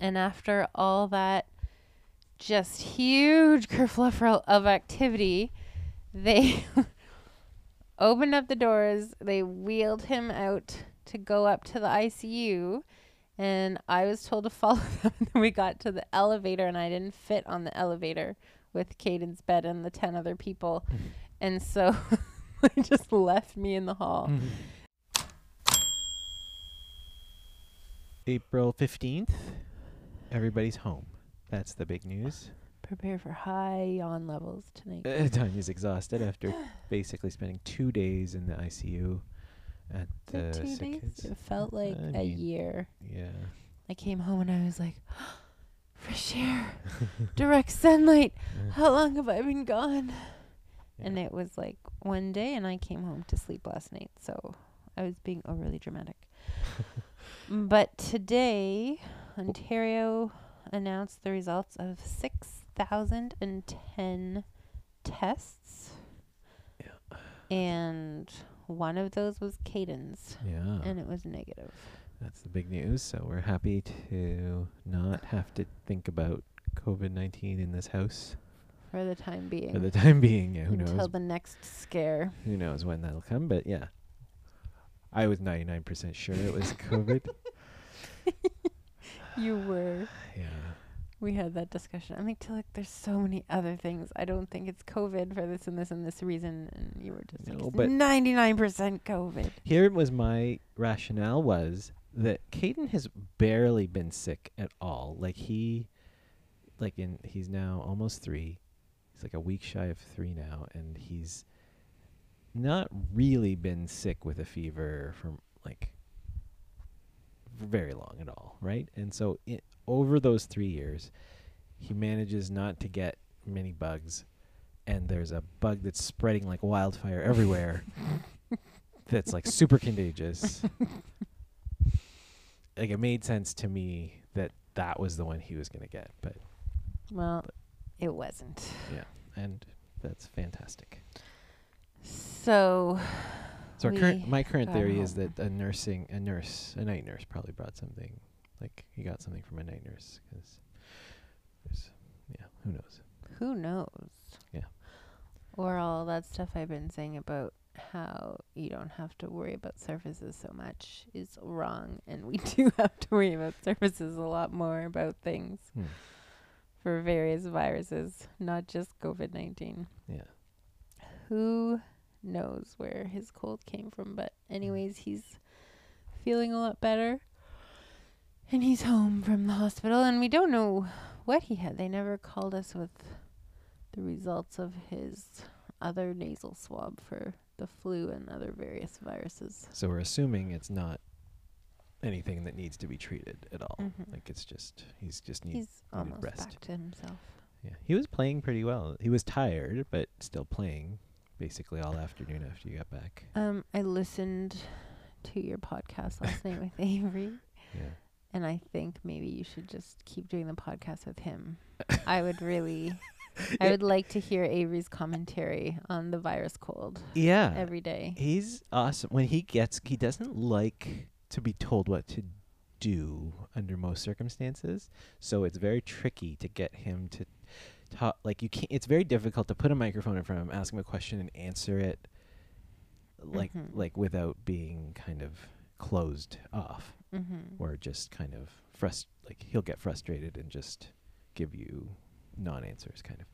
And after all that just huge kerfluffle of activity, they opened up the doors, they wheeled him out to go up to the ICU and I was told to follow them. And then we got to the elevator, and I didn't fit on the elevator with Caden's bed and the 10 other people. Mm-hmm. and so they just left me in the hall. Mm-hmm. April 15th, everybody's home. That's the big news. Prepare for high yawn levels tonight. Uh, Tanya's exhausted after basically spending two days in the ICU at it the two sick days? kids. It felt like I a mean- year. Yeah. I came home and I was like, fresh air, direct sunlight. How long have I been gone? And it was like one day, and I came home to sleep last night. So I was being overly dramatic. but today, Ontario announced the results of 6,010 tests. Yeah. And one of those was Caden's, Yeah. and it was negative. That's the big news. So we're happy to not have to think about COVID 19 in this house For the time being. for the time being. Yeah, who until knows? the next scare. Who knows when that'll come? But yeah, I was 99% sure it was COVID. You were. yeah. We had that discussion. I'm like, like, there's so many other things. I don't think it's COVID for this and this and this reason. And you were just No, like, but- 99% COVID. Here was my rationale was that Caden has barely been sick at all. Like he, like in he's now almost three. He's like a week shy of three now, and he's not really been sick with a fever from like very long at all, right? And so it, over those three years, he manages not to get many bugs, and there's a bug that's spreading like wildfire everywhere. that's like super contagious. like it made sense to me that that was the one he was going to get, but Well, it wasn't. Yeah, and that's fantastic. So, So our current my current theory is that a nursing a nurse a night nurse probably brought something like he got something from a night nurse 'cause there's yeah who knows who knows? Yeah. Or all that stuff I've been saying about how you don't have to worry about surfaces so much is wrong. And we do have to worry about surfaces a lot more about things Hmm. for various viruses, not just COVID 19. yeah who knows where his cold came from but anyways he's feeling a lot better. And he's home from the hospital and we don't know what he had. They never called us with the results of his other nasal swab for the flu and other various viruses. So we're assuming it's not anything that needs to be treated at all. Mhm. like it's just he's just need he's almost rest. back to himself. Yeah he was playing pretty well. He was tired but still playing basically all afternoon after you got back um i listened to your podcast last night with avery yeah And I think maybe you should just keep doing the podcast with him. I would really, I would like to hear Avery's commentary on the virus cold yeah every day. He's awesome. When he gets, he doesn't like to be told what to do under most circumstances. So it's very tricky to get him to talk. Like you can't. It's very difficult to put a microphone in front of him, ask him a question, and answer it. Like Mhm. like without being kind of closed off Mm-hmm. or just kind of frust. Like he'll get frustrated and just give you non-answers kind of.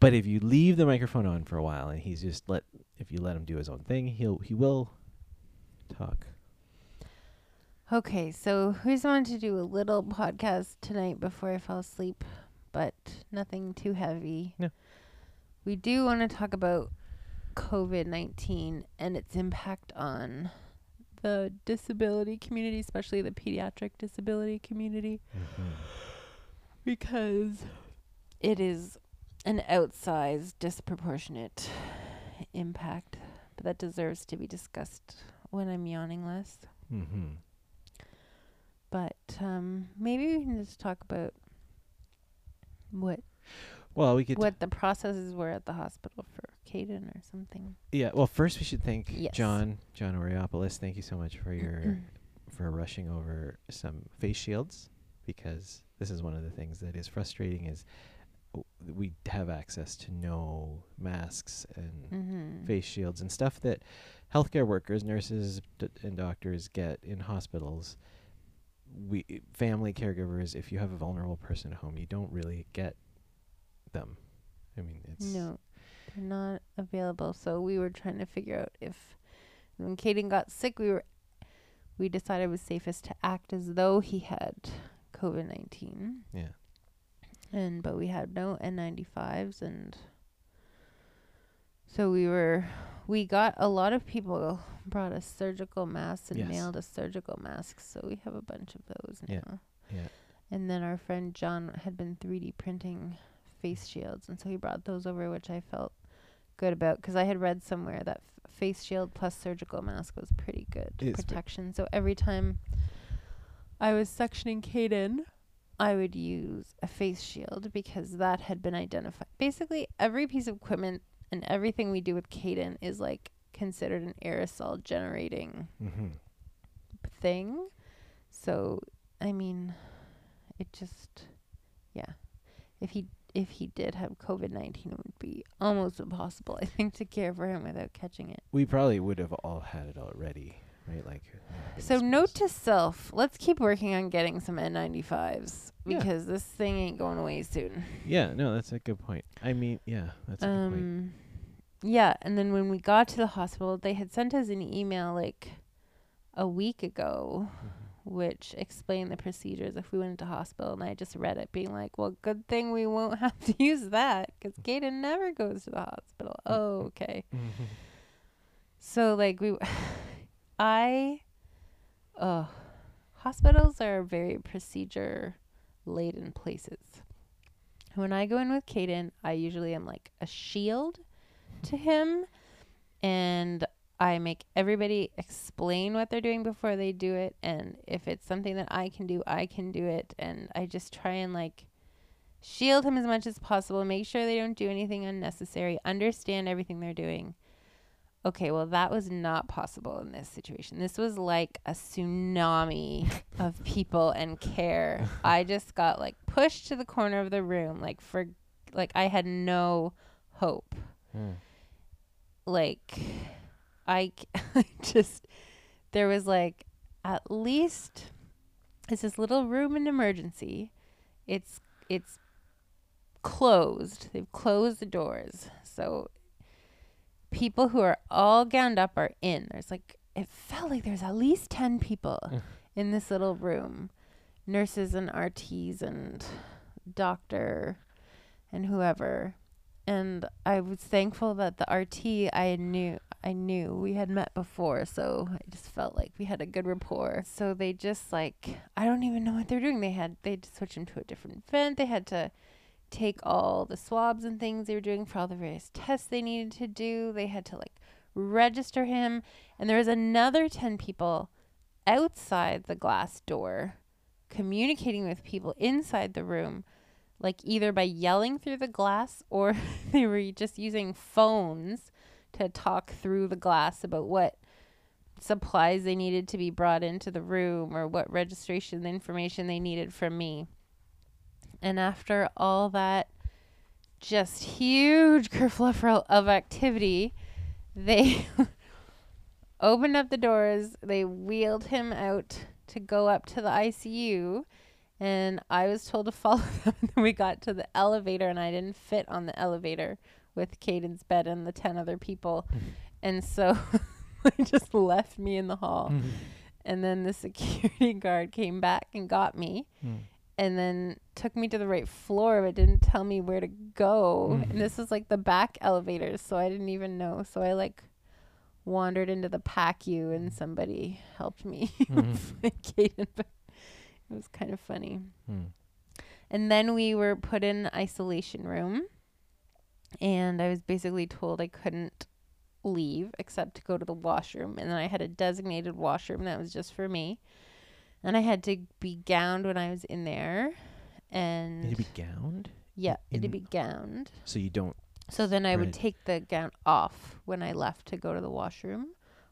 But if you leave the microphone on for a while and he's just let if you let him do his own thing, he'll he will talk. Okay, so who's wanted to do a little podcast tonight before I fall asleep, but nothing too heavy. We do want to talk about COVID 19 and its impact on the disability community, especially the pediatric disability community. because it is an outsized, disproportionate impact, but that deserves to be discussed when I'm yawning less. Mm-hmm. But um, maybe we can just talk about what Well, we could what the processes were at the hospital for Caden or something. yeah. Well, first we should thank Yes. John John Oreopoulos. Thank you so much for your for rushing over some face shields because this is one of the things that is frustrating is w- we have access to no masks and Mm-hmm. face shields and stuff that healthcare workers, nurses, d- and doctors get in hospitals. We family caregivers, if you have a vulnerable person at home, you don't really get them. I mean, it's No, they're not available. So we were trying to figure out if when Caden got sick, we were we decided it was safest to act as though he had COVID nineteen, yeah. and but we had no N ninety fives, and so we were we got a lot of people brought us surgical masks and Yes. mailed us surgical masks, so we have a bunch of those Yeah. now. Yeah. And then our friend John had been 3D printing face shields, and so he brought those over, which I felt good about because I had read somewhere that f- face shield plus surgical mask was pretty good It's protection. So every time I was suctioning Caden, I would use a face shield because that had been identified. Basically, every piece of equipment and everything we do with Caden is like considered an aerosol generating Mm-hmm. thing. So, I mean, it just yeah. If he if he did have COVID nineteen, it would be almost impossible, I think, to care for him without catching it. We probably would have all had it already, right? Like. So, note to self: let's keep working on getting some N95s Yeah. because this thing ain't going away soon. Yeah, no, that's a good point. I mean, yeah, that's a good point. Um, yeah, and then when we got to the hospital, they had sent us an email like a week ago, Mhm. which explained the procedures if we went into hospital. And I just read it, being like, "Well, good thing we won't have to use that because Caden never goes to the hospital." Oh, okay. So like we, I, oh, hospitals are very procedure laden places. When I go in with Caden, I usually am like a shield to him, and I make everybody explain what they're doing before they do it. And if it's something that I can do, I can do it. And I just try and like shield him as much as possible, make sure they don't do anything unnecessary, understand everything they're doing. Okay, well, that was not possible in this situation. This was like a tsunami of people and care. I just got like pushed to the corner of the room, like for, like I had no hope. Mm. Like, I just, there was like at least, it's this little room in emergency. It's, it's closed. They've closed the doors. So people who are all gowned up are in. There's like it felt like there's at least 10 people Mm. in this little room. Nurses and RTs and doctor and whoever. And I was thankful that the RT I knew I knew we had met before, so I just felt like we had a good rapport. So they just like I don't even know what they're doing. They had they had to switch him to a different vent. They had to take all the swabs and things they were doing for all the various tests they needed to do. They had to like register him. And there was another 10 people outside the glass door communicating with people inside the room, like either by yelling through the glass or they were just using phones to talk through the glass about what supplies they needed to be brought into the room or what registration information they needed from me. And after all that just huge kerfluffle of activity, they opened up the doors. They wheeled him out to go up to the ICU. And I was told to follow them. And we got to the elevator, and I didn't fit on the elevator with Caden's bed and the 10 other people. and so they just left me in the hall. Mm. And then the security guard came back and got me Mm. And then took me to the right floor but didn't tell me where to go. Mhm. And this was like the back elevators, so I didn't even know. So I like wandered into the PACU and somebody helped me Mhm. but it was kind of funny. Mm. And then we were put in isolation room and I was basically told I couldn't leave except to go to the washroom and then I had a designated washroom that was just for me. And I had to be gowned when I was in there and to be gowned, yeah, it in- to be gowned. so you don't. So then I would Right. take the gown off when I left to go to the washroom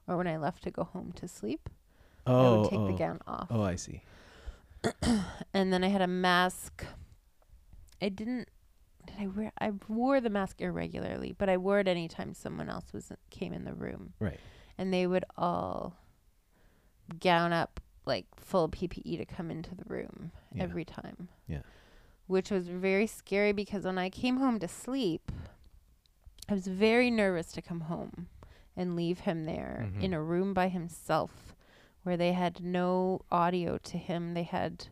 or when I left to go home to sleep. I Oh, would take oh, the gown off. oh, I see. and then I had a mask. I didn't. Did I wear? I wore the mask irregularly, but I wore it anytime someone else was came in the room, Right. and they would all gown up like full PPE to come into the room Yeah. every time. Yeah. Which was very scary because when I came home to sleep, I was very nervous to come home and leave him there Mhm. in a room by himself where they had no audio to him. They had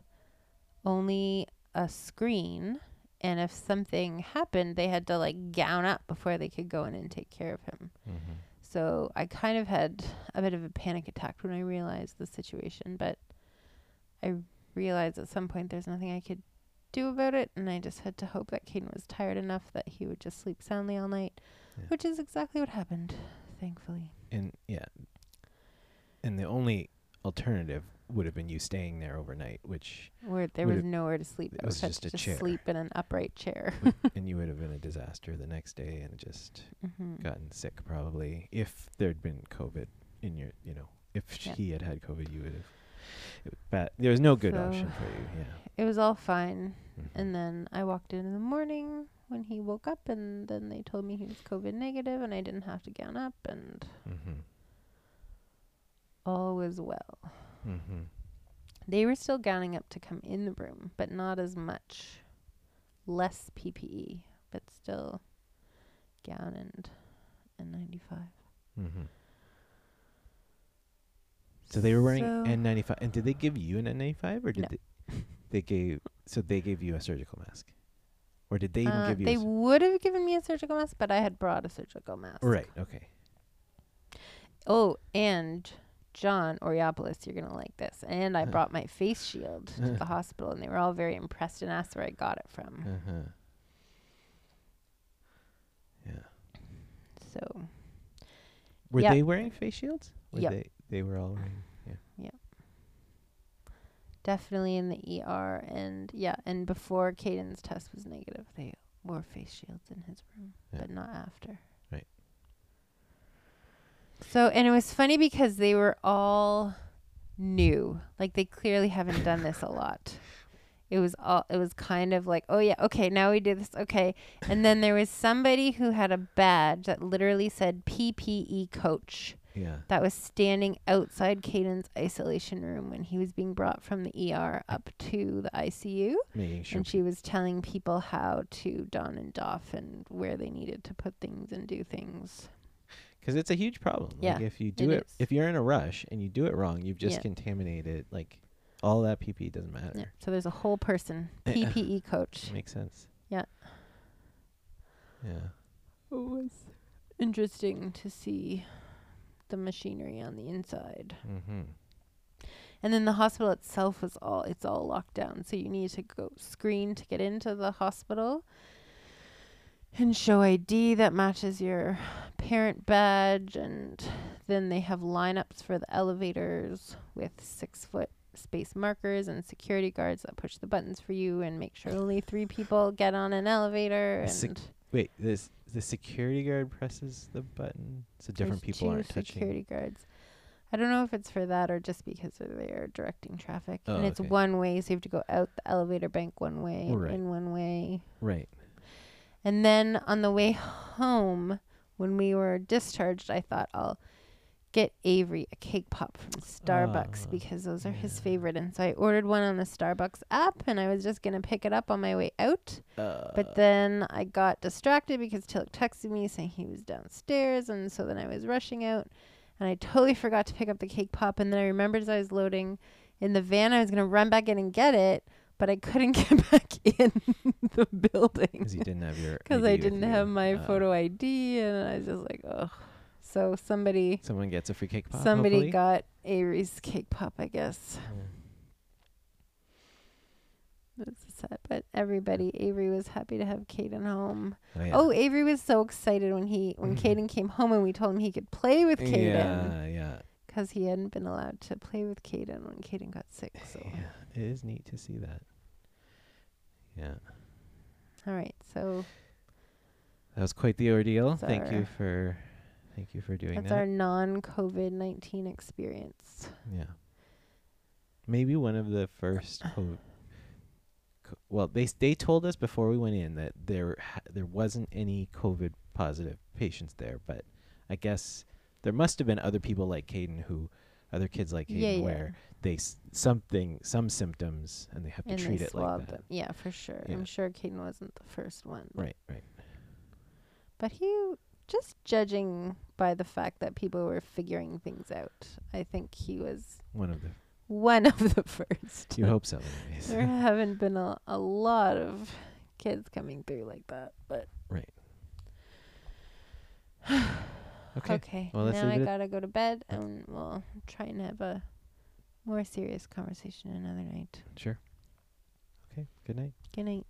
only a screen. And if something happened, they had to like gown up before they could go in and take care of him. Mm-hmm. So I kind of had a bit of a panic attack when I realized the situation, but I realized at some point there's nothing I could do about it, and I just had to hope that Caden was tired enough that he would just sleep soundly all night, Yeah. which is exactly what happened, thankfully. And yeah. And the only alternative would have been you staying there overnight, which Where there was nowhere to sleep. it was was just to a just chair. sleep in an upright chair. and you would have been a disaster the next day and just hmm gotten sick probably if there'd been COVID in your, you know, if Yeah. he had had COVID, you would have. But. There was no good So- option for you. Yeah. It was all fine, Mhm. and then I walked in in the morning when he woke up, and then they told me he was COVID negative, and I didn't have to gown up, and Mhm. Was well. Mhm. They were still gowning up to come in the room, but not as much. Less PPE, but still gown and N95. Mhm. So they were wearing So- N95, and did they give you an N95, or did No. they? They gave. So they gave you a surgical mask, or did they even Uh, give you? A surgical? They would have given me a surgical mask, but I had brought a surgical mask. right. Okay. Oh, and John Oreopoulos, you're gonna like this. And I Uh. brought my face shield to the hospital, and they were all very impressed and asked where I got it from. Uh huh. Yeah. So Were Yeah. they wearing face shields? Were Yep. They they were all wearing. Yeah. definitely in the ER, and yeah, and before Caden's test was negative, they wore face shields in his room, Yeah. but not after. So, and it was funny because they were all new. Like they clearly haven't done this a lot. It was all it was kind of like, "Oh yeah, okay, now we do this. Okay." And then there was somebody who had a badge that literally said PPE coach Yeah. that was standing outside Caden's isolation room when he was being brought from the ER up to the ICU Making sure. and she was telling people how to don and doff and where they needed to put things and do things. Because it's a huge problem. Yeah, Like if you do it it, is. if you're in a rush and you do it wrong, you've just Yeah. contaminated. Like all that PPE doesn't matter. Yeah. So there's a whole person, PPE coach. Makes sense. Yeah. Yeah. It was interesting to see the machinery on the inside. Mm-hmm. And then the hospital itself was all it's all locked down. So you need to go screen to get into the hospital and show ID that matches your parent badge and then they have lineups for the elevators with six foot space markers and security guards that push the buttons for you and make sure only three people get on an elevator sec- and Wait, this the security guard presses the button, so different people aren't touching. security guards. I don't know if it's for that or just because they are directing traffic. Oh, and it's okay. one way, so you have to go out the elevator bank one way, Right. in one way. Right. And then on the way home, when we were discharged, I thought I'll get Avery a cake pop from Starbucks Ah, because those are his favorite. And so I ordered one on the Starbucks app, and I was just gonna pick it up on my way out. Uh, But then I got distracted because Tillich texted me saying he was downstairs, and so then I was rushing out, and I totally forgot to pick up the cake pop. And then I remembered as I was loading in the van, I was gonna run back in and get it, but I couldn't get back in the building because you didn't have your. because I didn't have my Uh, photo ID, and I was just like, oh. So somebody, Someone gets a free cake pop. somebody hopefully? got Avery's cake pop, I guess. Yeah. That's sad, but everybody, Avery was happy to have Caden home. Oh, yeah. Oh, Avery was so excited when he when Mhm. Caden came home and we told him he could play with Caden Yeah, yeah, because he hadn't been allowed to play with Caden when Caden got sick. So, yeah. It is neat to see that. Yeah, all right, so that was quite the ordeal. Thank you for, thank you for doing that's that. our non-COVID nineteen experience. yeah. maybe one of the first co- co- well they s- they told us before we went in that there ha- there wasn't any covid positive patients there but i guess there must have been other people like Caden who other kids like Caden yeah, yeah. where they s- something some symptoms and they have to and treat it like that him. Yeah, for sure. Yeah. I'm sure Caden wasn't the first one. right right But he, just judging by the fact that people were figuring things out, I think he was one of the one of the first. you hope so anyways there haven't been a, a lot of kids coming through like that, but right okay. okay Well, now I gotta go to bed, and we'll try and have a more serious conversation another night. sure okay good night Good night.